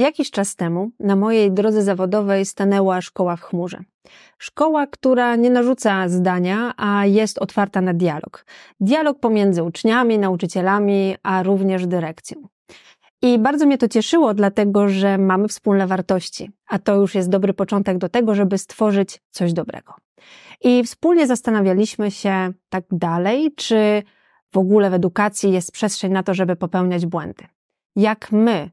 Jakiś czas temu na mojej drodze zawodowej stanęła szkoła w chmurze. Szkoła, która nie narzuca zdania, a jest otwarta na dialog. Dialog pomiędzy uczniami, nauczycielami, a również dyrekcją. I bardzo mnie to cieszyło, dlatego że mamy wspólne wartości, a to już jest dobry początek do tego, żeby stworzyć coś dobrego. I wspólnie zastanawialiśmy się tak dalej, czy w ogóle w edukacji jest przestrzeń na to, żeby popełniać błędy. Jak my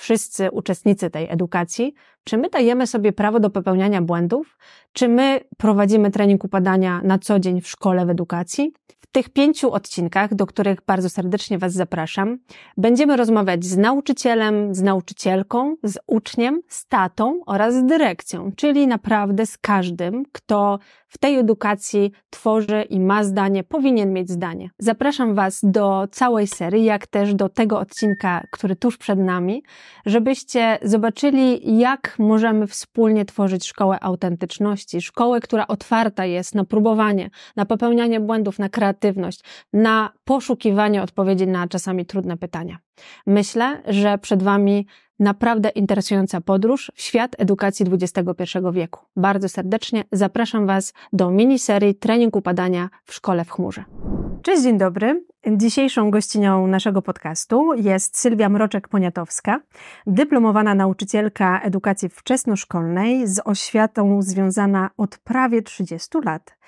wszyscy uczestnicy tej edukacji, czy my dajemy sobie prawo do popełniania błędów, czy my prowadzimy trening upadania na co dzień w szkole w edukacji. Tych pięciu odcinkach, do których bardzo serdecznie Was zapraszam, będziemy rozmawiać z nauczycielem, z nauczycielką, z uczniem, z tatą oraz z dyrekcją, czyli naprawdę z każdym, kto w tej edukacji tworzy i ma zdanie, powinien mieć zdanie. Zapraszam Was do całej serii, jak też do tego odcinka, który tuż przed nami, żebyście zobaczyli, jak możemy wspólnie tworzyć szkołę autentyczności, szkołę, która otwarta jest na próbowanie, na popełnianie błędów, na kreatywność, na poszukiwanie odpowiedzi na czasami trudne pytania. Myślę, że przed Wami naprawdę interesująca podróż w świat edukacji XXI wieku. Bardzo serdecznie zapraszam Was do miniserii Trening upadania w szkole w chmurze. Cześć, dzień dobry. Dzisiejszą gościnią naszego podcastu jest Sylwia Mroczek-Poniatowska, dyplomowana nauczycielka edukacji wczesnoszkolnej z oświatą związana od prawie 30 lat.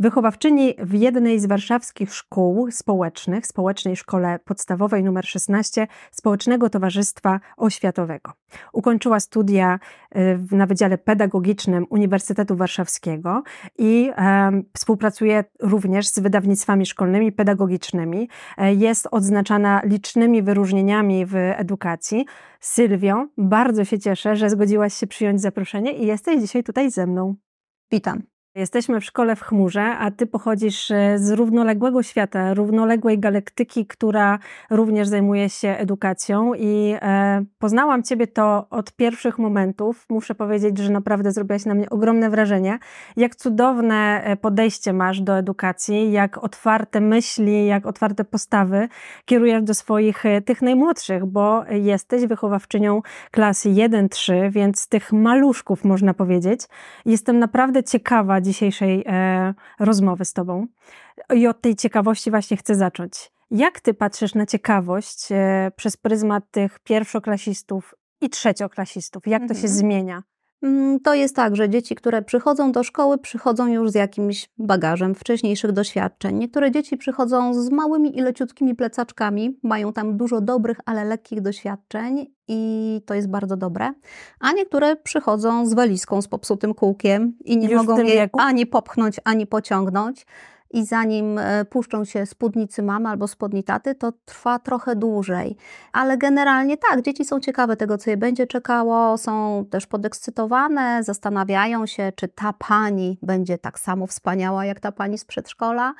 Wychowawczyni w jednej z warszawskich szkół społecznych, Społecznej Szkole Podstawowej nr 16 Społecznego Towarzystwa Oświatowego. Ukończyła studia y, na Wydziale Pedagogicznym Uniwersytetu Warszawskiego i współpracuje również z wydawnictwami szkolnymi, pedagogicznymi. E, jest odznaczana licznymi wyróżnieniami w edukacji. Sylwio, bardzo się cieszę, że zgodziłaś się przyjąć zaproszenie i jesteś dzisiaj tutaj ze mną. Witam. Jesteśmy w szkole w chmurze, a ty pochodzisz e, z równoległego świata, równoległej galaktyki, która również zajmuje się edukacją i e, poznałam ciebie to od pierwszych momentów. Muszę powiedzieć, że naprawdę zrobiłaś na mnie ogromne wrażenie. Jak cudowne e, podejście masz do edukacji, jak otwarte myśli, jak otwarte postawy kierujesz do swoich e, tych najmłodszych, bo jesteś wychowawczynią klasy 1-3, więc tych maluszków można powiedzieć. Jestem naprawdę ciekawa dzisiejszej e, rozmowy z Tobą. I od tej ciekawości właśnie chcę zacząć. Jak Ty patrzysz na ciekawość e, przez pryzmat tych pierwszoklasistów i trzecioklasistów? Jak to się mhm. zmienia? Mm, to jest tak, że dzieci, które przychodzą do szkoły, przychodzą już z jakimś bagażem wcześniejszych doświadczeń. Niektóre dzieci przychodzą z małymi i leciutkimi plecaczkami, mają tam dużo dobrych, ale lekkich doświadczeń i to jest bardzo dobre. A niektóre przychodzą z walizką, z popsutym kółkiem i nie już mogą jej ani popchnąć, ani pociągnąć i zanim e, puszczą się spódnicy mamy albo spodni taty, to trwa trochę dłużej. Ale generalnie tak, dzieci są ciekawe tego, co je będzie czekało, są też podekscytowane, zastanawiają się, czy ta pani będzie tak samo wspaniała jak ta pani z przedszkola,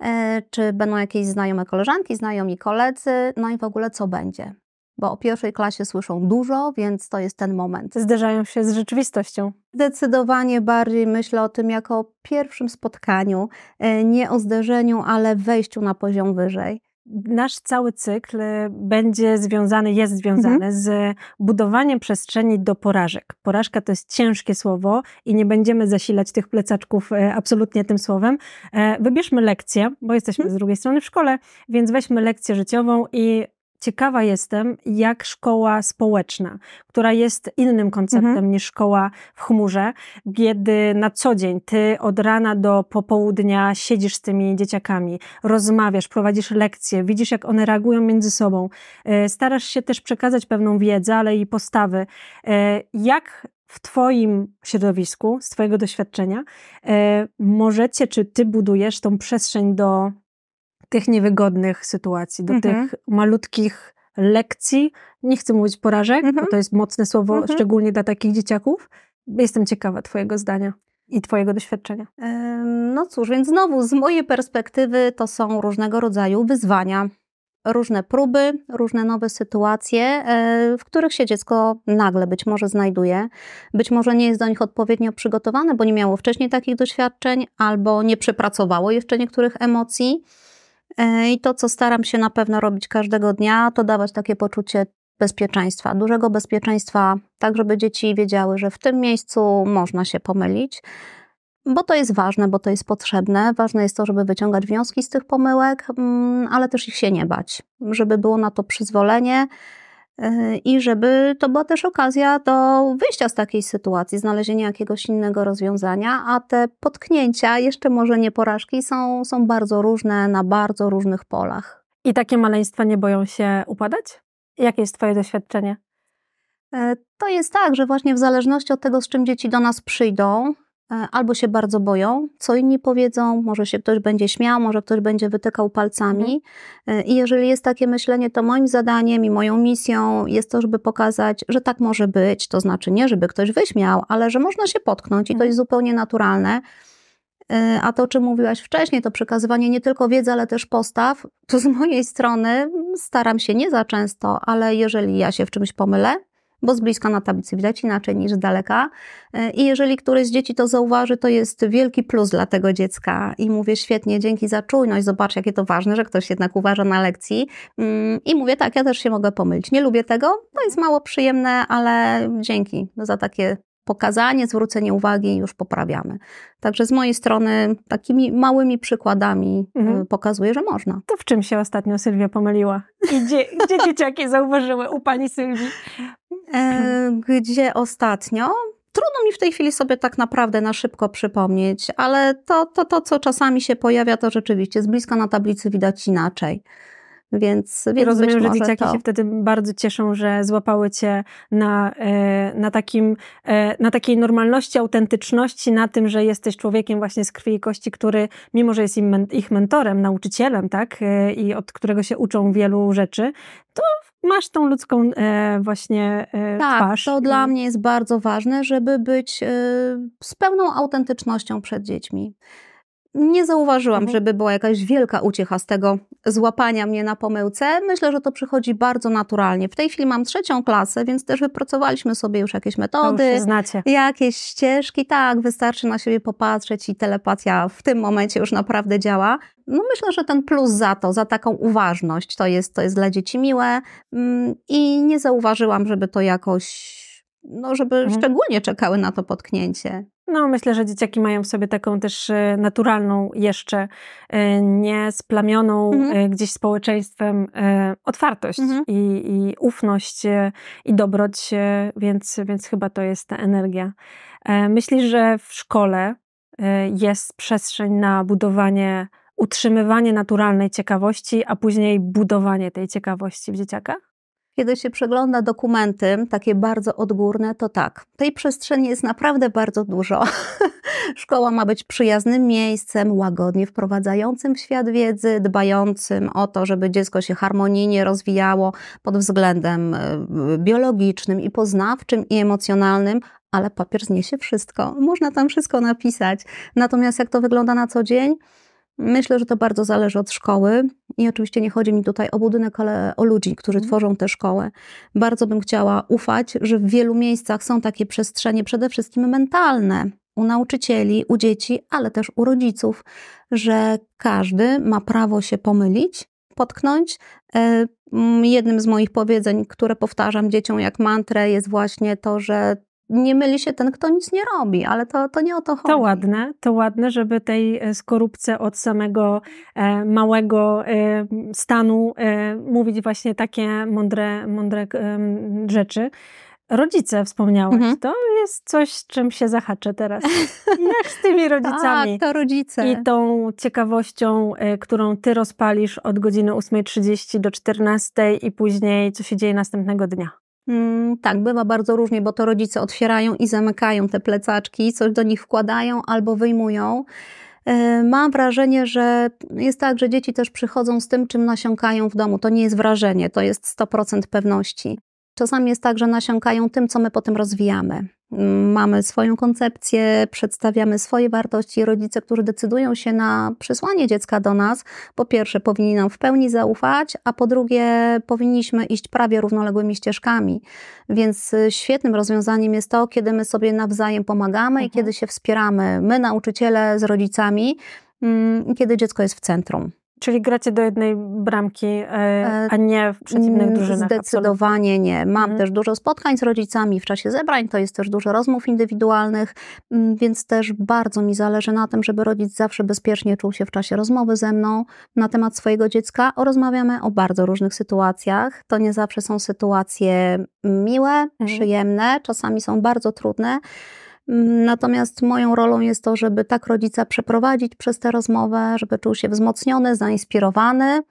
e, czy będą jakieś znajome koleżanki, znajomi koledzy, no i w ogóle co będzie bo o pierwszej klasie słyszą dużo, więc to jest ten moment. Zderzają się z rzeczywistością. Zdecydowanie bardziej myślę o tym jako o pierwszym spotkaniu, e, nie o zderzeniu, ale wejściu na poziom wyżej. Nasz cały cykl będzie związany, jest związany mhm. z budowaniem przestrzeni do porażek. Porażka to jest ciężkie słowo i nie będziemy zasilać tych plecaczków e, absolutnie tym słowem. E, wybierzmy lekcję, bo jesteśmy mhm. z drugiej strony w szkole, więc weźmy lekcję życiową i ciekawa jestem, jak szkoła społeczna, która jest innym konceptem mhm. niż szkoła w chmurze, kiedy na co dzień ty od rana do popołudnia siedzisz z tymi dzieciakami, rozmawiasz, prowadzisz lekcje, widzisz, jak one reagują między sobą, e, starasz się też przekazać pewną wiedzę, ale i postawy. E, jak w Twoim środowisku, z Twojego doświadczenia, e, możecie, czy Ty budujesz tą przestrzeń do tych niewygodnych sytuacji, do mhm. tych malutkich lekcji. Nie chcę mówić porażek, mhm. bo to jest mocne słowo, mhm. szczególnie dla takich dzieciaków. Jestem ciekawa Twojego zdania i Twojego doświadczenia. No cóż, więc znowu z mojej perspektywy to są różnego rodzaju wyzwania, różne próby, różne nowe sytuacje, e, w których się dziecko nagle być może znajduje. Być może nie jest do nich odpowiednio przygotowane, bo nie miało wcześniej takich doświadczeń, albo nie przepracowało jeszcze niektórych emocji. E, I to, co staram się na pewno robić każdego dnia, to dawać takie poczucie bezpieczeństwa, dużego bezpieczeństwa, tak żeby dzieci wiedziały, że w tym miejscu można się pomylić, bo to jest ważne, bo to jest potrzebne. Ważne jest to, żeby wyciągać wnioski z tych pomyłek, mm, ale też ich się nie bać, żeby było na to przyzwolenie i żeby to była też okazja do wyjścia z takiej sytuacji, znalezienia jakiegoś innego rozwiązania, a te potknięcia, jeszcze może nie porażki, są, są bardzo różne na bardzo różnych polach. I takie maleństwa nie boją się upadać? Jakie jest Twoje doświadczenie? E, to jest tak, że właśnie w zależności od tego, z czym dzieci do nas przyjdą, albo się bardzo boją, co inni powiedzą, może się ktoś będzie śmiał, może ktoś będzie wytykał palcami. Mhm. I jeżeli jest takie myślenie, to moim zadaniem i moją misją jest to, żeby pokazać, że tak może być. To znaczy nie, żeby ktoś wyśmiał, ale że można się potknąć i to mhm. jest zupełnie naturalne. A to, o czym mówiłaś wcześniej, to przekazywanie nie tylko wiedzy, ale też postaw, to z mojej strony staram się nie za często, ale jeżeli ja się w czymś pomylę, bo z bliska na tablicy widać inaczej niż z daleka. E, I jeżeli któreś z dzieci to zauważy, to jest wielki plus dla tego dziecka. I mówię, świetnie, dzięki za czujność, zobacz, jakie to ważne, że ktoś jednak uważa na lekcji. Mm, I mówię, tak, ja też się mogę pomylić. Nie lubię tego, to jest mało przyjemne, ale dzięki za takie pokazanie, zwrócenie uwagi i już poprawiamy. Także z mojej strony takimi małymi przykładami mhm. Y, pokazuję, że można. To w czym się ostatnio Sylwia pomyliła? Gdzie, gdzie dzieciaki zauważyły u pani Sylwii? E, gdzie ostatnio? Trudno mi w tej chwili sobie tak naprawdę na szybko przypomnieć, ale to, to, to co czasami się pojawia, to rzeczywiście z bliska na tablicy widać inaczej. Więc, więc Rozumiem, że dzieciaki to... się wtedy bardzo cieszą, że złapały cię na, e, na, takim, e, na takiej normalności, autentyczności, na tym, że jesteś człowiekiem właśnie z krwi i kości, który, mimo że jest im, ich mentorem, nauczycielem, tak, e, i od którego się uczą wielu rzeczy, to masz tą ludzką właśnie tak, twarz. to dla mnie jest bardzo ważne, żeby być z pełną autentycznością przed dziećmi nie zauważyłam, mhm. żeby była jakaś wielka uciecha z tego złapania mnie na pomyłce. Myślę, że to przychodzi bardzo naturalnie. W tej chwili mam trzecią klasę, więc też wypracowaliśmy sobie już jakieś metody, już znacie. jakieś ścieżki. Tak, wystarczy na siebie popatrzeć i telepatia w tym momencie już naprawdę działa. No myślę, że ten plus za to, za taką uważność, to jest, to jest dla dzieci miłe mm, i nie zauważyłam, żeby to jakoś no, żeby mhm. szczególnie czekały na to potknięcie. No, myślę, że dzieciaki mają w sobie taką też e, naturalną, jeszcze e, niesplamioną mhm. E, gdzieś społeczeństwem otwartość mhm. i, i ufność i dobroć, więc, więc chyba to jest ta energia. Myślisz, że w szkole jest przestrzeń na budowanie, utrzymywanie naturalnej ciekawości, a później budowanie tej ciekawości w dzieciakach? Kiedy się przegląda dokumenty, takie bardzo odgórne, to tak, tej przestrzeni jest naprawdę bardzo dużo. Szkoła ma być przyjaznym miejscem, łagodnie wprowadzającym w świat wiedzy, dbającym o to, żeby dziecko się harmonijnie rozwijało pod względem e, biologicznym i poznawczym i emocjonalnym, ale papier zniesie wszystko. Można tam wszystko napisać. Natomiast jak to wygląda na co dzień? Myślę, że to bardzo zależy od szkoły i oczywiście nie chodzi mi tutaj o budynek, ale o ludzi, którzy mhm. tworzą tę szkołę. Bardzo bym chciała ufać, że w wielu miejscach są takie przestrzenie, przede wszystkim mentalne, u nauczycieli, u dzieci, ale też u rodziców, że każdy ma prawo się pomylić, potknąć. E, jednym z moich powiedzeń, które powtarzam dzieciom jak mantrę, jest właśnie to, że nie myli się ten, kto nic nie robi, ale to, to nie o to chodzi. To ładne, to ładne, żeby tej e, skorupce od samego e, małego e, stanu e, mówić właśnie takie mądre, mądre rzeczy. Rodzice wspomniałaś, mhm. to jest coś, z czym się zahaczę teraz. Jak z tymi rodzicami? tak, to rodzice. I tą ciekawością, e, którą ty rozpalisz od godziny 8.30 do 14.00 i później co się dzieje następnego dnia. Mm, tak, bywa bardzo różnie, bo to rodzice otwierają i zamykają te plecaczki, coś do nich wkładają albo wyjmują. E, mam wrażenie, że jest tak, że dzieci też przychodzą z tym, czym nasiąkają w domu. To nie jest wrażenie, to jest 100% pewności. Czasami jest tak, że nasiąkają tym, co my potem rozwijamy. Mamy swoją koncepcję, przedstawiamy swoje wartości. Rodzice, którzy decydują się na przesłanie dziecka do nas, po pierwsze powinni nam w pełni zaufać, a po drugie powinniśmy iść prawie równoległymi ścieżkami. Więc y, świetnym rozwiązaniem jest to, kiedy my sobie nawzajem pomagamy mhm. i kiedy się wspieramy, my nauczyciele z rodzicami, mm, kiedy dziecko jest w centrum. Czyli gracie do jednej bramki, e, a nie w przeciwnych Mm, drużynach? Zdecydowanie nie. Mam Mhm. też dużo spotkań z rodzicami w czasie zebrań, to jest też dużo rozmów indywidualnych, mm, więc też bardzo mi zależy na tym, żeby rodzic zawsze bezpiecznie czuł się w czasie rozmowy ze mną na temat swojego dziecka. O, rozmawiamy o bardzo różnych sytuacjach. To nie zawsze są sytuacje miłe, przyjemne, czasami są bardzo trudne. Natomiast moją rolą jest to, żeby tak rodzica przeprowadzić przez tę rozmowę, żeby czuł się wzmocniony, zainspirowany,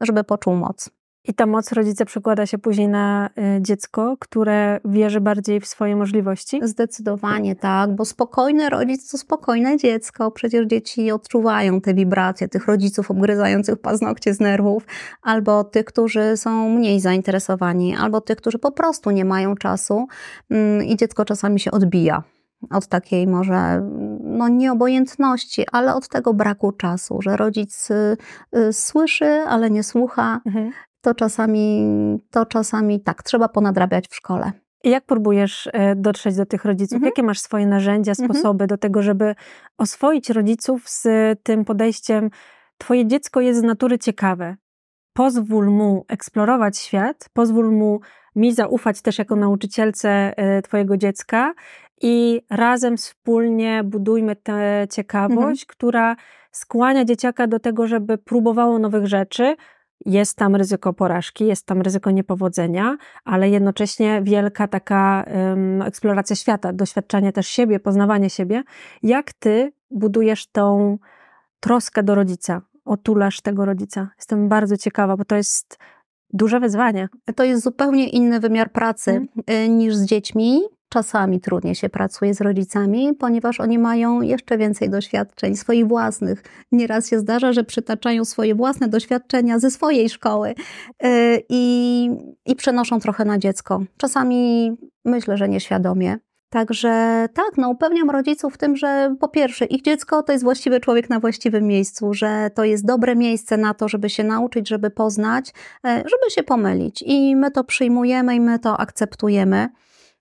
żeby poczuł moc. I ta moc rodzica przekłada się później na y, dziecko, które wierzy bardziej w swoje możliwości? Zdecydowanie tak, bo spokojny rodzic to spokojne dziecko. Przecież dzieci odczuwają te wibracje tych rodziców obgryzających paznokcie z nerwów, albo tych, którzy są mniej zainteresowani, albo tych, którzy po prostu nie mają czasu mm, i dziecko czasami się odbija od takiej może no nieobojętności, ale od tego braku czasu, że rodzic y, y, słyszy, ale nie słucha. Mhm. To czasami, to czasami tak, trzeba ponadrabiać w szkole. Jak próbujesz e, dotrzeć do tych rodziców? Mhm. Jakie masz swoje narzędzia, Mhm. sposoby do tego, żeby oswoić rodziców z tym podejściem Twoje dziecko jest z natury ciekawe. Pozwól mu eksplorować świat, pozwól mu mi zaufać też jako nauczycielce e, Twojego dziecka i razem wspólnie budujmy tę ciekawość, która skłania dzieciaka do tego, żeby próbowało nowych rzeczy. Jest tam ryzyko porażki, jest tam ryzyko niepowodzenia, ale jednocześnie wielka taka um, eksploracja świata, doświadczanie też siebie, poznawanie siebie. Jak ty budujesz tą troskę do rodzica, otulasz tego rodzica? Jestem bardzo ciekawa, bo to jest duże wyzwanie. To jest zupełnie inny wymiar pracy Mhm. y, niż z dziećmi. Czasami trudniej się pracuje z rodzicami, ponieważ oni mają jeszcze więcej doświadczeń swoich własnych. Nieraz się zdarza, że przytaczają swoje własne doświadczenia ze swojej szkoły y, i, i przenoszą trochę na dziecko. Czasami myślę, że nieświadomie. Także tak, no upewniam rodziców w tym, że po pierwsze ich dziecko to jest właściwy człowiek na właściwym miejscu, że to jest dobre miejsce na to, żeby się nauczyć, żeby poznać, e, żeby się pomylić. I my to przyjmujemy i my to akceptujemy.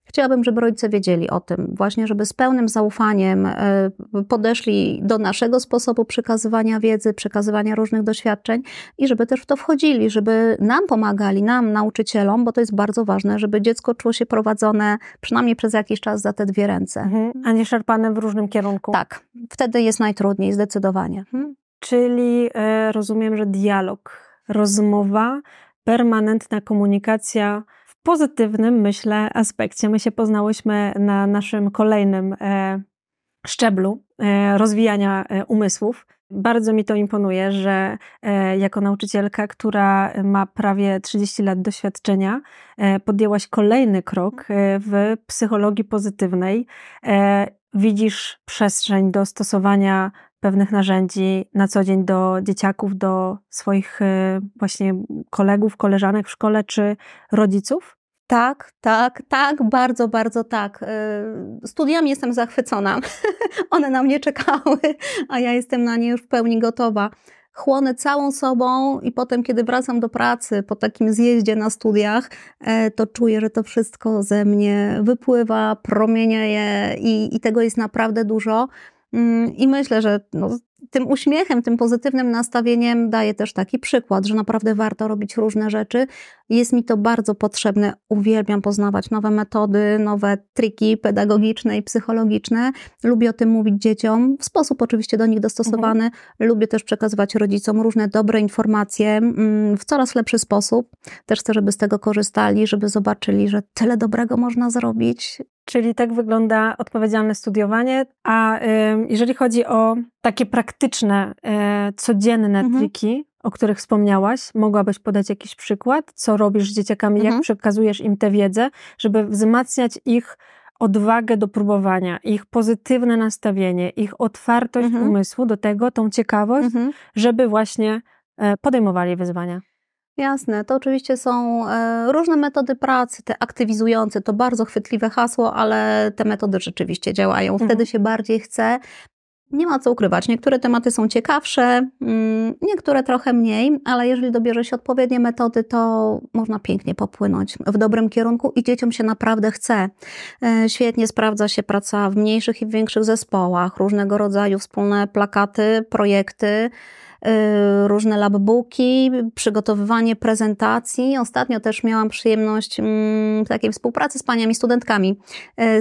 Chciałabym, żeby rodzice wiedzieli o tym, właśnie, żeby z pełnym zaufaniem e, podeszli do naszego sposobu przekazywania wiedzy, przekazywania różnych doświadczeń i żeby też w to wchodzili, żeby nam pomagali, nam, nauczycielom, bo to jest bardzo ważne, żeby dziecko czuło się prowadzone przynajmniej przez jakiś czas za te dwie ręce. Mhm. A nie szarpane w różnym kierunku. Tak, wtedy jest najtrudniej, zdecydowanie. Mhm. Czyli e, rozumiem, że dialog, rozmowa, permanentna komunikacja pozytywnym, myślę, aspekcie. My się poznałyśmy na naszym kolejnym e, szczeblu e, rozwijania e, umysłów. Bardzo mi to imponuje, że jako nauczycielka, która ma prawie 30 lat doświadczenia, podjęłaś kolejny krok w psychologii pozytywnej. Widzisz przestrzeń do stosowania pewnych narzędzi na co dzień do dzieciaków, do swoich właśnie kolegów, koleżanek w szkole czy rodziców? Tak, tak, tak, bardzo, bardzo tak. Y, Studiami jestem zachwycona. One na mnie czekały, a ja jestem na nie już w pełni gotowa. Chłonę całą sobą i potem, kiedy wracam do pracy po takim zjeździe na studiach, e, to czuję, że to wszystko ze mnie wypływa, promienieje i, i tego jest naprawdę dużo. Mm, I myślę, że no, tym uśmiechem, tym pozytywnym nastawieniem daję też taki przykład, że naprawdę warto robić różne rzeczy. Jest mi to bardzo potrzebne. Uwielbiam poznawać nowe metody, nowe triki pedagogiczne i psychologiczne. Lubię o tym mówić dzieciom, w sposób oczywiście do nich dostosowany. Lubię też przekazywać rodzicom różne dobre informacje mm, w coraz lepszy sposób. Też chcę, żeby z tego korzystali, żeby zobaczyli, że tyle dobrego można zrobić. Czyli tak wygląda odpowiedzialne studiowanie. A y, jeżeli chodzi o takie praktyczne, y, codzienne Mhm. triki, o których wspomniałaś, mogłabyś podać jakiś przykład? Co robisz z dzieciakami? Jak Mhm. przekazujesz im tę wiedzę, żeby wzmacniać ich odwagę do próbowania, ich pozytywne nastawienie, ich otwartość Mhm. umysłu do tego, tą ciekawość, Mhm. żeby właśnie e, podejmowali wyzwania. Jasne, to oczywiście są e, różne metody pracy, te aktywizujące, to bardzo chwytliwe hasło, ale te metody rzeczywiście działają. Wtedy Mhm. się bardziej chce. Nie ma co ukrywać, niektóre tematy są ciekawsze, mm, niektóre trochę mniej, ale jeżeli dobierze się odpowiednie metody, to można pięknie popłynąć w dobrym kierunku i dzieciom się naprawdę chce. E, Świetnie sprawdza się praca w mniejszych i większych zespołach, różnego rodzaju wspólne plakaty, projekty. Różne labbooki, przygotowywanie prezentacji. Ostatnio też miałam przyjemność mm, takiej współpracy z paniami studentkami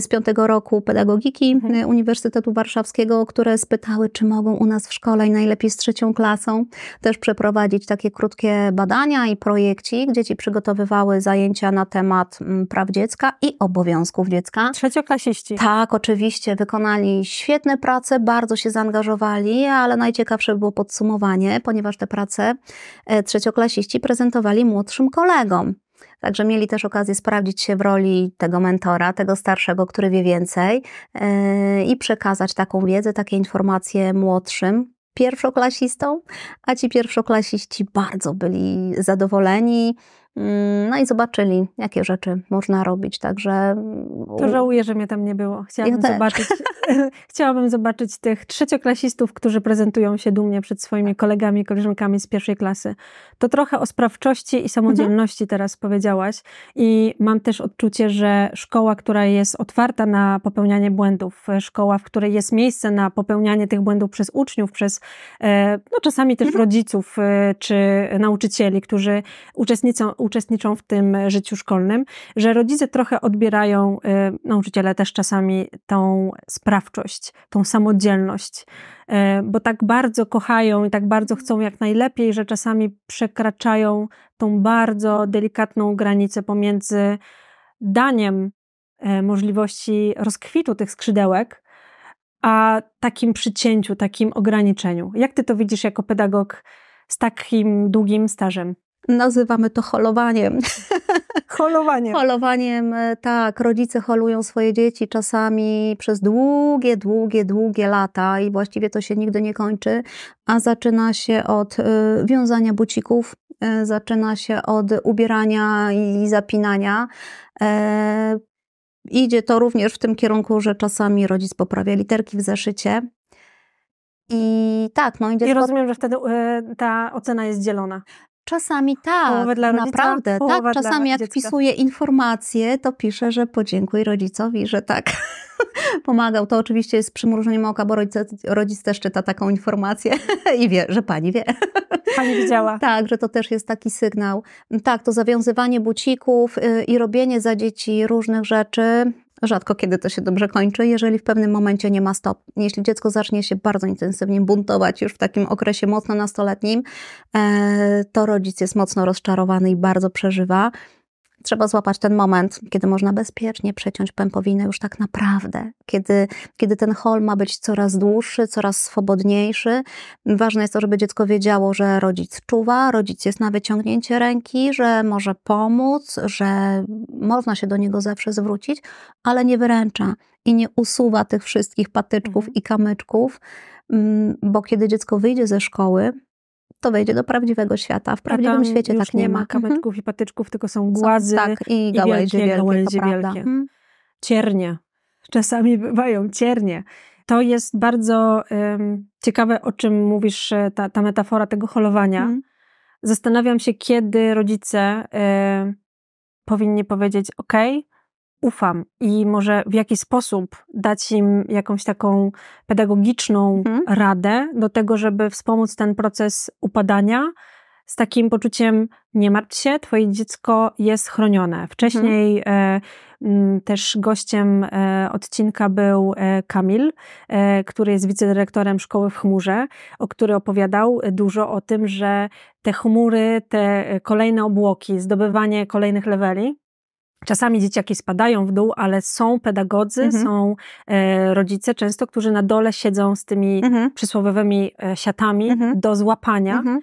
z piątego roku pedagogiki mhm. Uniwersytetu Warszawskiego, które spytały, czy mogą u nas w szkole i najlepiej z trzecią klasą też przeprowadzić takie krótkie badania i projekcik. Dzieci przygotowywały zajęcia na temat mm, praw dziecka i obowiązków dziecka. Trzecioklasiści. Tak, oczywiście. Wykonali świetne prace, bardzo się zaangażowali, ale najciekawsze było podsumowanie, ponieważ te prace e, trzecioklasiści prezentowali młodszym kolegom. Także mieli też okazję sprawdzić się w roli tego mentora, tego starszego, który wie więcej yy, i przekazać taką wiedzę, takie informacje młodszym, pierwszoklasistom, a ci pierwszoklasiści bardzo byli zadowoleni. Mm, no i zobaczyli, jakie rzeczy można robić, także... To żałuję, że mnie tam nie było. Chciałabym, ja zobaczyć, chciałabym zobaczyć tych trzecioklasistów, którzy prezentują się dumnie przed swoimi kolegami i koleżankami z pierwszej klasy. To trochę o sprawczości i samodzielności mhm. teraz powiedziałaś i mam też odczucie, że szkoła, która jest otwarta na popełnianie błędów, szkoła, w której jest miejsce na popełnianie tych błędów przez uczniów, przez e, no czasami też mhm. rodziców e, czy nauczycieli, którzy uczestniczą uczestniczą w tym życiu szkolnym, że rodzice trochę odbierają, y, nauczyciele też czasami tą sprawczość, tą samodzielność, y, bo tak bardzo kochają i tak bardzo chcą jak najlepiej, że czasami przekraczają tą bardzo delikatną granicę pomiędzy daniem y, możliwości rozkwitu tych skrzydełek, a takim przycięciu, takim ograniczeniu. Jak ty to widzisz jako pedagog z takim długim stażem? Nazywamy to holowaniem. Holowaniem. Holowaniem, e, tak. Rodzice holują swoje dzieci czasami przez długie, długie, długie lata i właściwie to się nigdy nie kończy, a zaczyna się od e, wiązania bucików, e, zaczyna się od ubierania i zapinania. Idzie to również w tym kierunku, że czasami rodzic poprawia literki w zeszycie. I tak, no I rozumiem, że wtedy ta ocena jest dzielona. Czasami tak, rodzica, naprawdę, tak. Czasami jak dziecka. wpisuję informacje, to piszę, że podziękuj rodzicowi, że tak pomagał. To oczywiście jest przymrużeniem oka, bo rodzic, rodzic też czyta taką informację i wie, że pani wie. Pani widziała. tak, że to też jest taki sygnał. Tak, to zawiązywanie bucików y, i robienie za dzieci różnych rzeczy, Rzadko kiedy to się dobrze kończy, jeżeli w pewnym momencie nie ma stop. Jeśli dziecko zacznie się bardzo intensywnie buntować już w takim okresie mocno nastoletnim, e, to rodzic jest mocno rozczarowany i bardzo przeżywa trzeba złapać ten moment, kiedy można bezpiecznie przeciąć pępowinę już tak naprawdę, kiedy, kiedy ten hol ma być coraz dłuższy, coraz swobodniejszy. Ważne jest to, żeby dziecko wiedziało, że rodzic czuwa, rodzic jest na wyciągnięcie ręki, że może pomóc, że można się do niego zawsze zwrócić, ale nie wyręcza i nie usuwa tych wszystkich patyczków mhm. i kamyczków, mm, bo kiedy dziecko wyjdzie ze szkoły, to wejdzie do prawdziwego świata. W prawdziwym świecie tak nie, nie ma. kamyczków mhm. i patyczków, tylko są głazy są, tak, i, gałęzie i wielkie, gałęzie wielkie. Mhm. Ciernie. Czasami bywają ciernie. To jest bardzo um, ciekawe, o czym mówisz, e, ta, ta metafora tego holowania. Mhm. Zastanawiam się, kiedy rodzice y, powinni powiedzieć: OK, ufam i może w jaki sposób dać im jakąś taką pedagogiczną mhm. radę do tego, żeby wspomóc ten proces upadania z takim poczuciem nie martw się, twoje dziecko jest chronione. Wcześniej mhm. e, też gościem e, odcinka był e, Kamil, e, który jest wicedyrektorem szkoły w chmurze, o który opowiadał dużo o tym, że te chmury, te kolejne obłoki, zdobywanie kolejnych leveli, Czasami dzieciaki spadają w dół, ale są pedagodzy, mhm. są e, rodzice często, którzy na dole siedzą z tymi mhm. przysłowiowymi e, siatami mhm. do złapania. Mhm.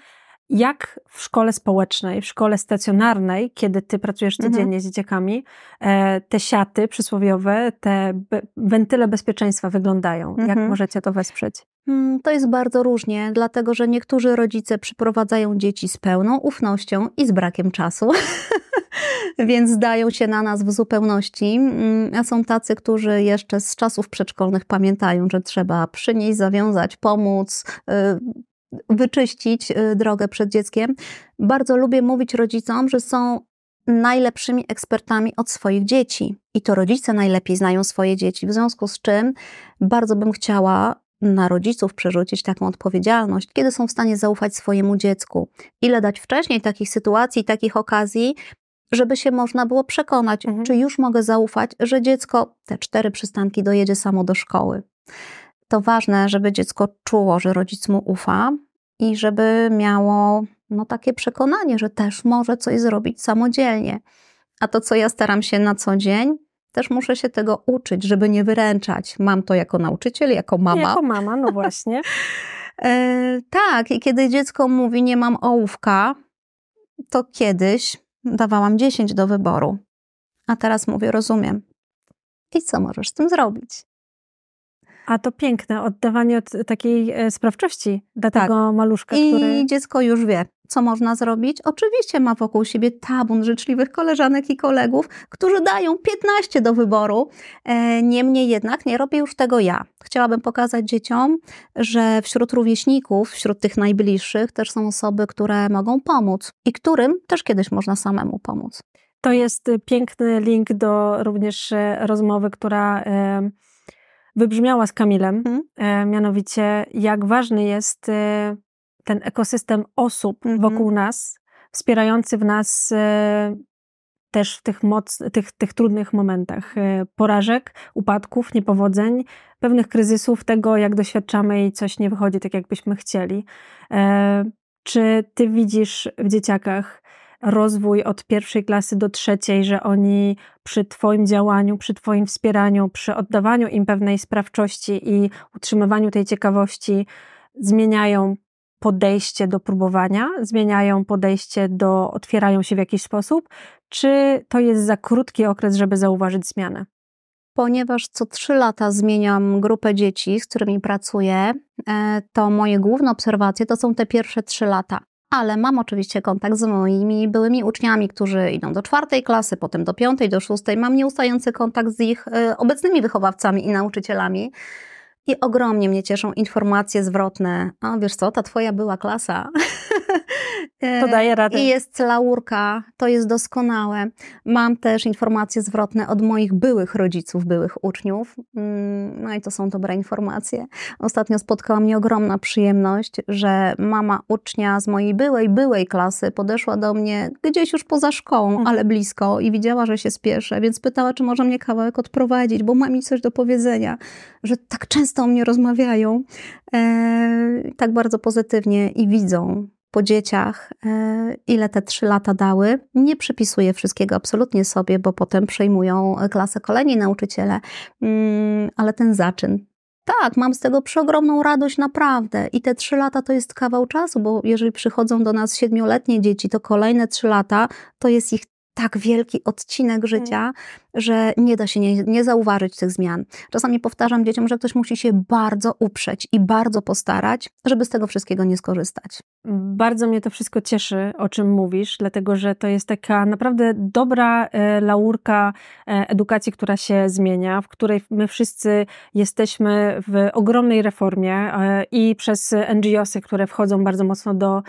Jak w szkole społecznej, w szkole stacjonarnej, kiedy ty pracujesz mhm. codziennie z dzieciakami, e, te siaty przysłowiowe, te be wentyle bezpieczeństwa wyglądają? Jak mhm. możecie to wesprzeć? Hmm, to jest bardzo różnie, dlatego że niektórzy rodzice przyprowadzają dzieci z pełną ufnością i z brakiem czasu. więc zdają się na nas w zupełności. Mm, a są tacy, którzy jeszcze z czasów przedszkolnych pamiętają, że trzeba przynieść, zawiązać, pomóc, y, wyczyścić y, drogę przed dzieckiem. Bardzo lubię mówić rodzicom, że są najlepszymi ekspertami od swoich dzieci. I to rodzice najlepiej znają swoje dzieci. W związku z czym bardzo bym chciała, na rodziców przerzucić taką odpowiedzialność, kiedy są w stanie zaufać swojemu dziecku. Ile dać wcześniej takich sytuacji, takich okazji, żeby się można było przekonać, mhm. czy już mogę zaufać, że dziecko te cztery przystanki dojedzie samo do szkoły. To ważne, żeby dziecko czuło, że rodzic mu ufa i żeby miało no, takie przekonanie, że też może coś zrobić samodzielnie. A to, co ja staram się na co dzień, też muszę się tego uczyć, żeby nie wyręczać. Mam to jako nauczyciel, jako mama. Jako mama, no właśnie. e, tak, i kiedy dziecko mówi, nie mam ołówka, to kiedyś dawałam 10 do wyboru. A teraz mówię, rozumiem. I co możesz z tym zrobić? A to piękne, oddawanie od takiej e, sprawczości dla tak. tego maluszka, I który... I dziecko już wie, co można zrobić. Oczywiście ma wokół siebie tabun życzliwych koleżanek i kolegów, którzy dają 15 do wyboru. E, niemniej jednak nie robię już tego ja. Chciałabym pokazać dzieciom, że wśród rówieśników, wśród tych najbliższych też są osoby, które mogą pomóc i którym też kiedyś można samemu pomóc. To jest piękny link do również e, rozmowy, która wybrzmiała z Kamilem, hmm. mianowicie jak ważny jest e, ten ekosystem osób hmm. wokół nas, wspierający w nas e, też w tych, moc, tych, tych trudnych momentach porażek, upadków, niepowodzeń, pewnych kryzysów, tego jak doświadczamy i coś nie wychodzi tak, jakbyśmy chcieli. Czy ty widzisz w dzieciakach rozwój od pierwszej klasy do trzeciej, że oni przy Twoim działaniu, przy Twoim wspieraniu, przy oddawaniu im pewnej sprawczości i utrzymywaniu tej ciekawości zmieniają podejście do próbowania, zmieniają podejście do, otwierają się w jakiś sposób, czy to jest za krótki okres, żeby zauważyć zmianę? Ponieważ co trzy lata zmieniam grupę dzieci, z którymi pracuję, e, to moje główne obserwacje to są te pierwsze trzy lata ale mam oczywiście kontakt z moimi byłymi uczniami, którzy idą do czwartej klasy, potem do piątej, do szóstej. Mam nieustający kontakt z ich e, obecnymi wychowawcami i nauczycielami. I ogromnie mnie cieszą informacje zwrotne. A wiesz co, ta twoja była klasa. To daje radę. I jest laurka, to jest doskonałe. Mam też informacje zwrotne od moich byłych rodziców, byłych uczniów. Mm, no i to są dobre informacje. Ostatnio spotkała mnie ogromna przyjemność, że mama ucznia z mojej byłej, byłej klasy podeszła do mnie gdzieś już poza szkołą, mhm. ale blisko i widziała, że się spieszę, więc pytała, czy może mnie kawałek odprowadzić, bo ma mi coś do powiedzenia, że tak często o mnie rozmawiają, e, tak bardzo pozytywnie i widzą po dzieciach, e, ile te trzy lata dały. Nie przypisuję wszystkiego absolutnie sobie, bo potem przejmują klasę kolejni nauczyciele, mm, ale ten zaczyn, tak, mam z tego przeogromną radość, naprawdę. I te trzy lata to jest kawał czasu, bo jeżeli przychodzą do nas siedmioletnie dzieci, to kolejne trzy lata to jest ich tak wielki odcinek mm. życia, że nie da się nie, nie zauważyć tych zmian. Czasami powtarzam dzieciom, że ktoś musi się bardzo uprzeć i bardzo postarać, żeby z tego wszystkiego nie skorzystać. Bardzo mnie to wszystko cieszy, o czym mówisz, dlatego że to jest taka naprawdę dobra e, laurka e, edukacji, która się zmienia, w której my wszyscy jesteśmy w ogromnej reformie e, i przez NGOsy, które wchodzą bardzo mocno do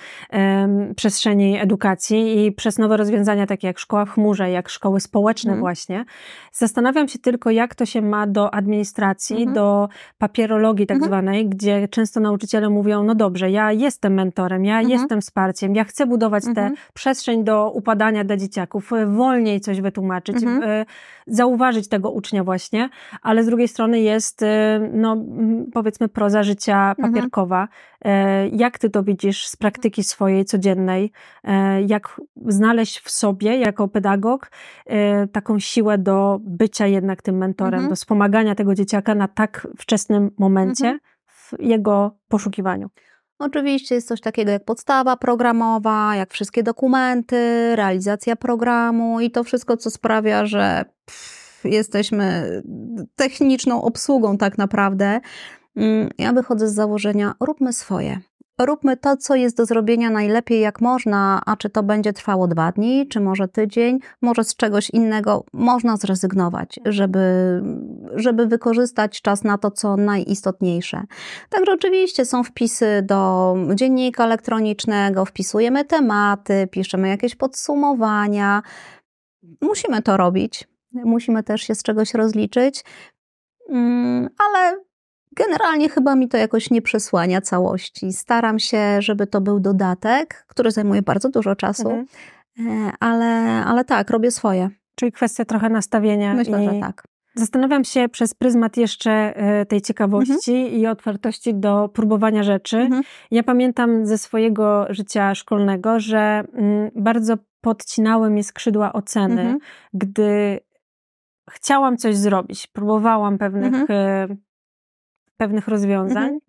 przestrzeni edukacji i przez nowe rozwiązania, takie jak szkoła w chmurze, jak szkoły społeczne mm. właśnie, Zastanawiam się tylko, jak to się ma do administracji, mhm. do papierologii tak mhm. zwanej, gdzie często nauczyciele mówią, no dobrze, ja jestem mentorem, ja mhm. jestem wsparciem, ja chcę budować tę mhm. przestrzeń do upadania dla dzieciaków, wolniej coś wytłumaczyć, mhm. Zauważyć tego ucznia właśnie, ale z drugiej strony jest, y, no powiedzmy, proza życia mhm. papierkowa. E, jak ty to widzisz z praktyki swojej codziennej? E, jak znaleźć w sobie, jako pedagog, e, taką siłę do bycia jednak tym mentorem, mhm. do wspomagania tego dzieciaka na tak wczesnym momencie mhm. w jego poszukiwaniu? Oczywiście jest coś takiego jak podstawa programowa, jak wszystkie dokumenty, realizacja programu i to wszystko, co sprawia, że pff, jesteśmy techniczną obsługą tak naprawdę. Mm, ja wychodzę z założenia, róbmy swoje. Róbmy to, co jest do zrobienia najlepiej jak można, a czy to będzie trwało dwa dni, czy może tydzień, może z czegoś innego można zrezygnować, żeby, żeby wykorzystać czas na to, co najistotniejsze. Także oczywiście są wpisy do dziennika elektronicznego, wpisujemy tematy, piszemy jakieś podsumowania. Musimy to robić. Musimy też się z czegoś rozliczyć, mm, ale Generalnie chyba mi to jakoś nie przesłania całości. Staram się, żeby to był dodatek, który zajmuje bardzo dużo czasu, mhm. E, ale, ale tak, robię swoje. Czyli kwestia trochę nastawienia. Myślę, i... że tak. Zastanawiam się przez pryzmat jeszcze e, tej ciekawości mhm. i otwartości do próbowania rzeczy. Mhm. Ja pamiętam ze swojego życia szkolnego, że mm, bardzo podcinały mnie skrzydła oceny, mhm. gdy chciałam coś zrobić, próbowałam pewnych, mhm. E, pewnych rozwiązań, mhm.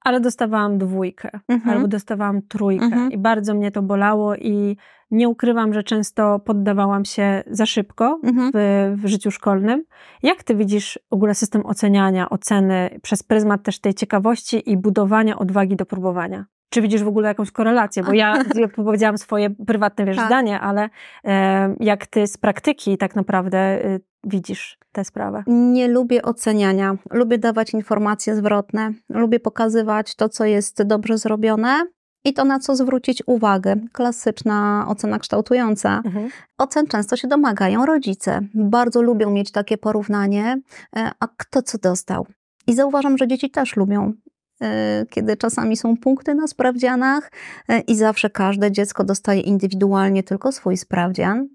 ale dostawałam dwójkę mhm. albo dostawałam trójkę mhm. i bardzo mnie to bolało i nie ukrywam, że często poddawałam się za szybko w, w życiu szkolnym. Jak ty widzisz w ogóle system oceniania, oceny przez pryzmat też tej ciekawości i budowania odwagi do próbowania? Czy widzisz w ogóle jakąś korelację? Bo ja, jak powiedziałam swoje prywatne wiesz, tak. zdanie, ale e, jak ty z praktyki tak naprawdę y, widzisz tę sprawę? Nie lubię oceniania. Lubię dawać informacje zwrotne. Lubię pokazywać to, co jest dobrze zrobione i to, na co zwrócić uwagę. Klasyczna ocena kształtująca. Mhm. Ocen często się domagają rodzice. Bardzo lubią mieć takie porównanie, e, a kto co dostał. I zauważam, że dzieci też lubią e, kiedy czasami są punkty na sprawdzianach e, i zawsze każde dziecko dostaje indywidualnie tylko swój sprawdzian,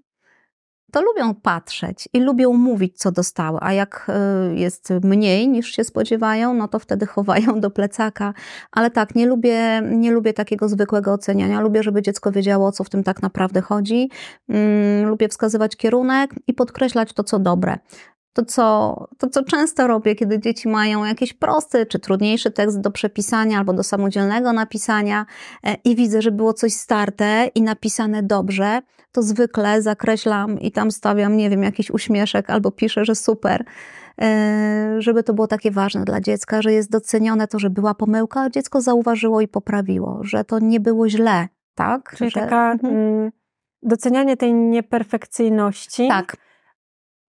to lubią patrzeć i lubią mówić, co dostały, a jak y, jest mniej niż się spodziewają, no to wtedy chowają do plecaka. Ale tak, nie lubię, nie lubię takiego zwykłego oceniania. Lubię, żeby dziecko wiedziało, o co w tym tak naprawdę chodzi. Mm, lubię wskazywać kierunek i podkreślać to, co dobre to co, to, co często robię, kiedy dzieci mają jakiś prosty czy trudniejszy tekst do przepisania albo do samodzielnego napisania e, i widzę, że było coś starte i napisane dobrze, to zwykle zakreślam i tam stawiam, nie wiem, jakiś uśmieszek albo piszę, że super e, żeby to było takie ważne dla dziecka, że jest docenione to, że była pomyłka, a dziecko zauważyło i poprawiło, że to nie było źle, tak? Czyli że... taka mhm. mm, docenianie tej nieperfekcyjności. Tak.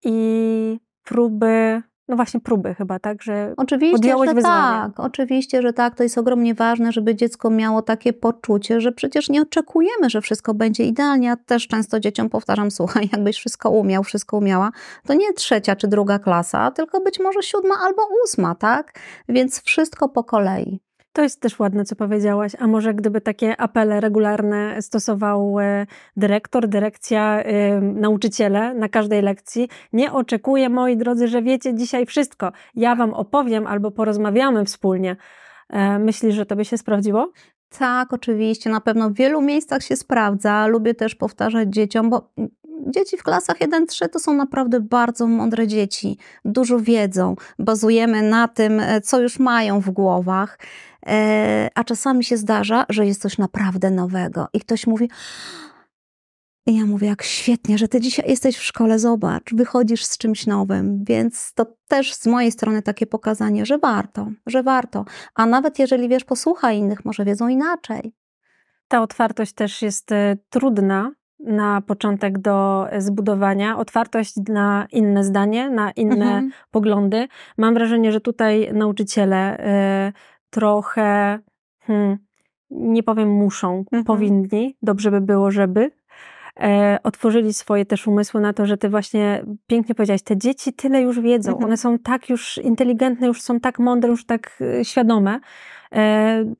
I próby, no właśnie próby chyba, tak, że oczywiście, że wyzwanie. tak, oczywiście, że tak, to jest ogromnie ważne, żeby dziecko miało takie poczucie, że przecież nie oczekujemy, że wszystko będzie idealnie, ja też często dzieciom powtarzam, słuchaj, jakbyś wszystko umiał, wszystko umiała, to nie trzecia czy druga klasa, tylko być może siódma albo ósma, tak, więc wszystko po kolei. To jest też ładne, co powiedziałaś. A może gdyby takie apele regularne stosował e, dyrektor, dyrekcja, nauczyciele na każdej lekcji, nie oczekuję, moi drodzy, że wiecie dzisiaj wszystko. Ja wam opowiem albo porozmawiamy wspólnie. E, myślisz, że to by się sprawdziło? Tak, oczywiście. Na pewno w wielu miejscach się sprawdza. Lubię też powtarzać dzieciom, bo dzieci w klasach 1-3 to są naprawdę bardzo mądre dzieci. Dużo wiedzą. Bazujemy na tym, e, co już mają w głowach. E, a czasami się zdarza, że jest coś naprawdę nowego i ktoś mówi. I ja mówię, jak świetnie, że ty dzisiaj jesteś w szkole, zobacz, wychodzisz z czymś nowym, więc to też z mojej strony takie pokazanie, że warto, że warto. A nawet jeżeli wiesz, posłuchaj innych, może wiedzą inaczej. Ta otwartość też jest e, trudna na początek do zbudowania, otwartość na inne zdanie, na inne mhm. poglądy. Mam wrażenie, że tutaj nauczyciele y, trochę, hmm, nie powiem muszą, mhm. powinni, dobrze by było, żeby, e, otworzyli swoje też umysły na to, że ty właśnie pięknie powiedziałaś, te dzieci tyle już wiedzą, mhm. one są tak już inteligentne, już są tak mądre, już tak e, świadome, E,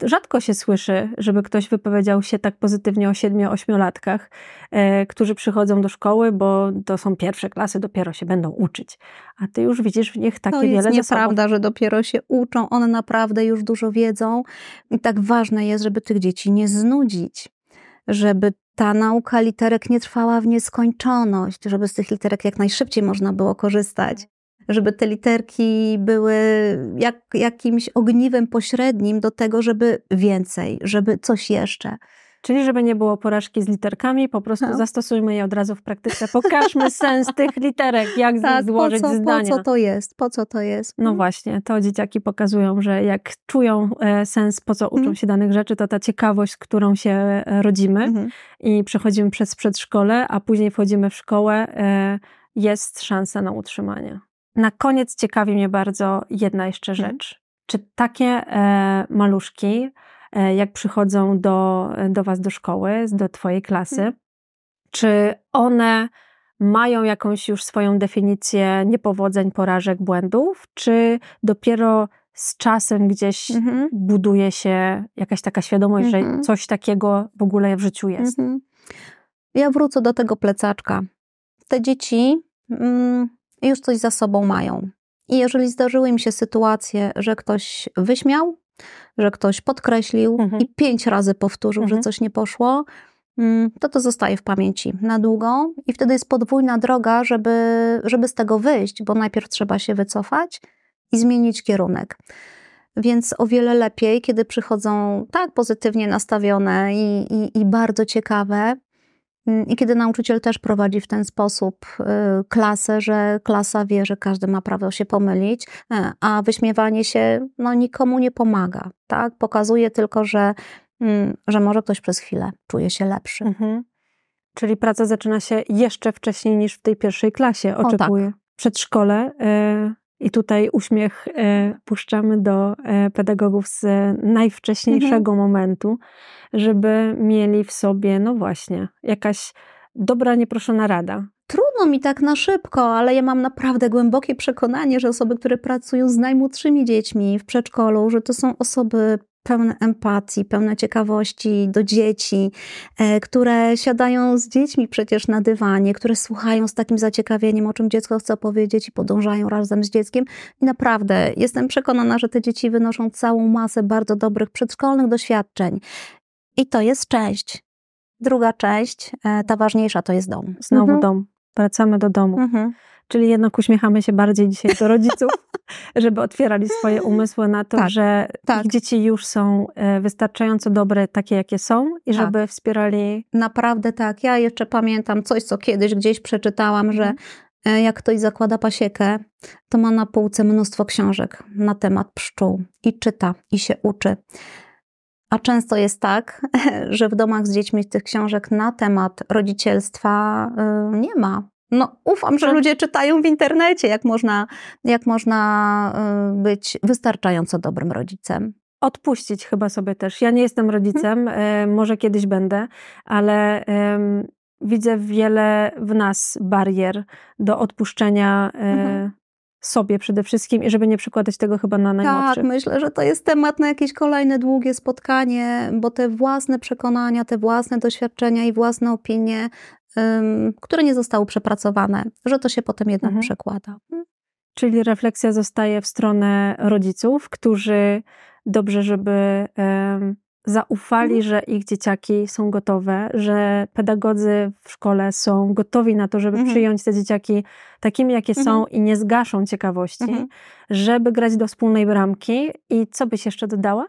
rzadko się słyszy, żeby ktoś wypowiedział się tak pozytywnie o siedmiu, ośmiolatkach, e, którzy przychodzą do szkoły, bo to są pierwsze klasy, dopiero się będą uczyć. A ty już widzisz w nich takie to wiele To jest nieprawda, że dopiero się uczą, one naprawdę już dużo wiedzą. I tak ważne jest, żeby tych dzieci nie znudzić, żeby ta nauka literek nie trwała w nieskończoność, żeby z tych literek jak najszybciej można było korzystać żeby te literki były jak, jakimś ogniwem pośrednim do tego, żeby więcej, żeby coś jeszcze. Czyli żeby nie było porażki z literkami, po prostu no. zastosujmy je od razu w praktyce. Pokażmy sens tych literek, jak tak, złożyć po co, zdania. Po co to jest? Po co to jest? No właśnie, to dzieciaki pokazują, że jak czują e, sens, po co uczą mm. się danych rzeczy, to ta ciekawość, z którą się e, rodzimy mm. i przechodzimy przez przedszkole, a później wchodzimy w szkołę, e, jest szansa na utrzymanie. Na koniec ciekawi mnie bardzo jedna jeszcze mhm. rzecz. Czy takie e, maluszki, e, jak przychodzą do, do Was do szkoły, do Twojej klasy, mhm. czy one mają jakąś już swoją definicję niepowodzeń, porażek, błędów, czy dopiero z czasem gdzieś mhm. buduje się jakaś taka świadomość, że coś takiego w ogóle w życiu jest. Ja wrócę do tego plecaczka. Te dzieci mm, już coś za sobą mają. I jeżeli zdarzyły im się sytuacje, że ktoś wyśmiał, że ktoś podkreślił mhm. i pięć razy powtórzył, mhm. że coś nie poszło, mm, to to zostaje w pamięci na długo i wtedy jest podwójna droga, żeby, żeby z tego wyjść, bo najpierw trzeba się wycofać i zmienić kierunek. Więc o wiele lepiej, kiedy przychodzą tak pozytywnie nastawione i, i, i bardzo ciekawe, i kiedy nauczyciel też prowadzi w ten sposób y, klasę, że klasa wie, że każdy ma prawo się pomylić, e, a wyśmiewanie się no, nikomu nie pomaga. Tak? Pokazuje tylko, że, mm, że może ktoś przez chwilę czuje się lepszy. Mhm. Czyli praca zaczyna się jeszcze wcześniej niż w tej pierwszej klasie, oczekuję. O, tak. Przedszkole y, i tutaj uśmiech e, puszczamy do e, pedagogów z najwcześniejszego mhm. momentu, żeby mieli w sobie, no właśnie, jakaś dobra, nieproszona rada. Trudno mi tak na szybko, ale ja mam naprawdę głębokie przekonanie, że osoby, które pracują z najmłodszymi dziećmi w przedszkolu, że to są osoby pełne empatii, pełne ciekawości do dzieci, e, które siadają z dziećmi przecież na dywanie, które słuchają z takim zaciekawieniem, o czym dziecko chce powiedzieć i podążają razem z dzieckiem. I naprawdę jestem przekonana, że te dzieci wynoszą całą masę bardzo dobrych przedszkolnych doświadczeń. I to jest część. Druga część, e, ta ważniejsza, to jest dom. Znowu mhm. dom. Wracamy do domu. Mhm. Czyli jednak uśmiechamy się bardziej dzisiaj do rodziców, żeby otwierali swoje umysły na to, tak, że tak. ich dzieci już są e, wystarczająco dobre, takie jakie są i tak. żeby wspierali. Naprawdę tak. Ja jeszcze pamiętam coś, co kiedyś gdzieś przeczytałam, że mhm. e, jak ktoś zakłada pasiekę, to ma na półce mnóstwo książek na temat pszczół i czyta i się uczy. A często jest tak, że w domach z dziećmi tych książek na temat rodzicielstwa y, nie ma. No, ufam, że ludzie czytają w internecie, jak można, jak można y, być wystarczająco dobrym rodzicem. Odpuścić chyba sobie też. Ja nie jestem rodzicem, hmm. może kiedyś będę, ale um, widzę wiele w nas barier do odpuszczenia hmm sobie przede wszystkim i żeby nie przykładać tego chyba na najmłodszych. Tak, myślę, że to jest temat na jakieś kolejne długie spotkanie, bo te własne przekonania, te własne doświadczenia i własne opinie które nie zostały przepracowane, że to się potem jednak mhm. przekłada. Czyli refleksja zostaje w stronę rodziców, którzy dobrze, żeby zaufali, mhm. że ich dzieciaki są gotowe, że pedagodzy w szkole są gotowi na to, żeby mhm. przyjąć te dzieciaki takimi, jakie są mhm. i nie zgaszą ciekawości, mhm. żeby grać do wspólnej bramki. I co byś jeszcze dodała?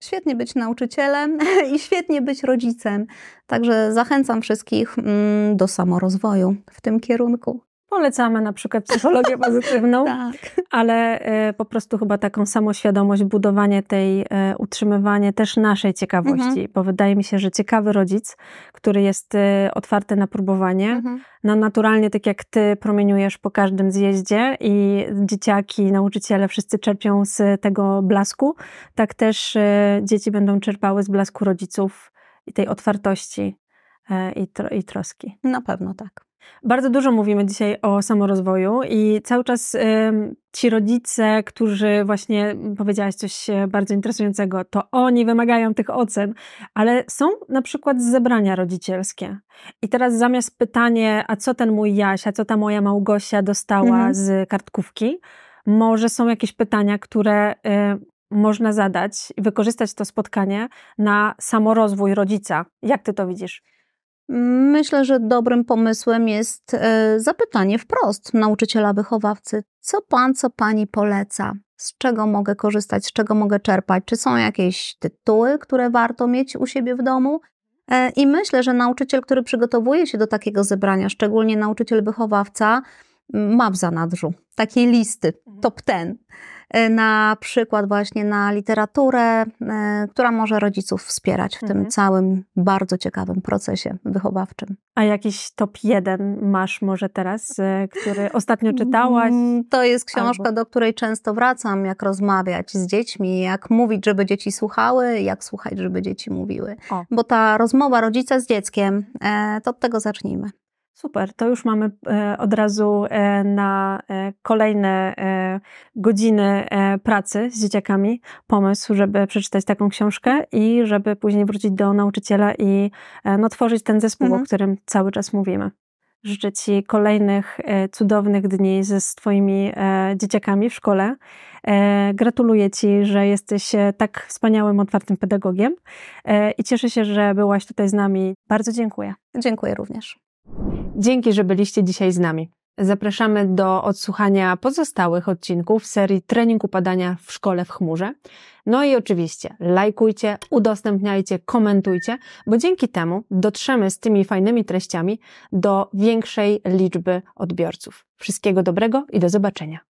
Świetnie być nauczycielem i świetnie być rodzicem. Także zachęcam wszystkich mm, do samorozwoju w tym kierunku. Polecamy na przykład psychologię pozytywną, tak. ale e, po prostu chyba taką samoświadomość, budowanie tej, e, utrzymywanie też naszej ciekawości, mhm. bo wydaje mi się, że ciekawy rodzic, który jest e, otwarty na próbowanie, mhm. no naturalnie tak jak ty promieniujesz po każdym zjeździe i dzieciaki, nauczyciele wszyscy czerpią z tego blasku, tak też dzieci będą czerpały z blasku rodziców i tej otwartości i, tro, i troski. Na pewno tak. Bardzo dużo mówimy dzisiaj o samorozwoju i cały czas y, ci rodzice, którzy właśnie powiedziałaś coś e, bardzo interesującego, to oni wymagają tych ocen, ale są na przykład zebrania rodzicielskie. I teraz zamiast pytanie, a co ten mój Jaś, a co ta moja Małgosia dostała mhm. z kartkówki, może są jakieś pytania, które y, można zadać i wykorzystać to spotkanie na samorozwój rodzica. Jak ty to widzisz? Myślę, że dobrym pomysłem jest e, zapytanie wprost nauczyciela wychowawcy, co pan, co pani poleca, z czego mogę korzystać, z czego mogę czerpać, czy są jakieś tytuły, które warto mieć u siebie w domu. E, I myślę, że nauczyciel, który przygotowuje się do takiego zebrania, szczególnie nauczyciel wychowawca, ma w zanadrzu takiej listy, mhm. top ten na przykład właśnie na literaturę, e, która może rodziców wspierać w mhm. tym całym bardzo ciekawym procesie wychowawczym. A jakiś top jeden masz może teraz, e, który ostatnio czytałaś? Mm, to jest książka, Albo... do której często wracam, jak rozmawiać z dziećmi, jak mówić, żeby dzieci słuchały, jak słuchać, żeby dzieci mówiły. O. Bo ta rozmowa rodzica z dzieckiem, to od tego zacznijmy. Super, to już mamy e, od razu e, na e, kolejne godziny pracy z dzieciakami pomysł, żeby przeczytać taką książkę i żeby później wrócić do nauczyciela i no, tworzyć ten zespół, mhm. o którym cały czas mówimy. Życzę Ci kolejnych cudownych dni ze Twoimi dzieciakami w szkole. Gratuluję Ci, że jesteś tak wspaniałym, otwartym pedagogiem i cieszę się, że byłaś tutaj z nami. Bardzo dziękuję. Dziękuję również. Dzięki, że byliście dzisiaj z nami. Zapraszamy do odsłuchania pozostałych odcinków serii Trening upadania w szkole w chmurze. No i oczywiście lajkujcie, udostępniajcie, komentujcie, bo dzięki temu dotrzemy z tymi fajnymi treściami do większej liczby odbiorców. Wszystkiego dobrego i do zobaczenia.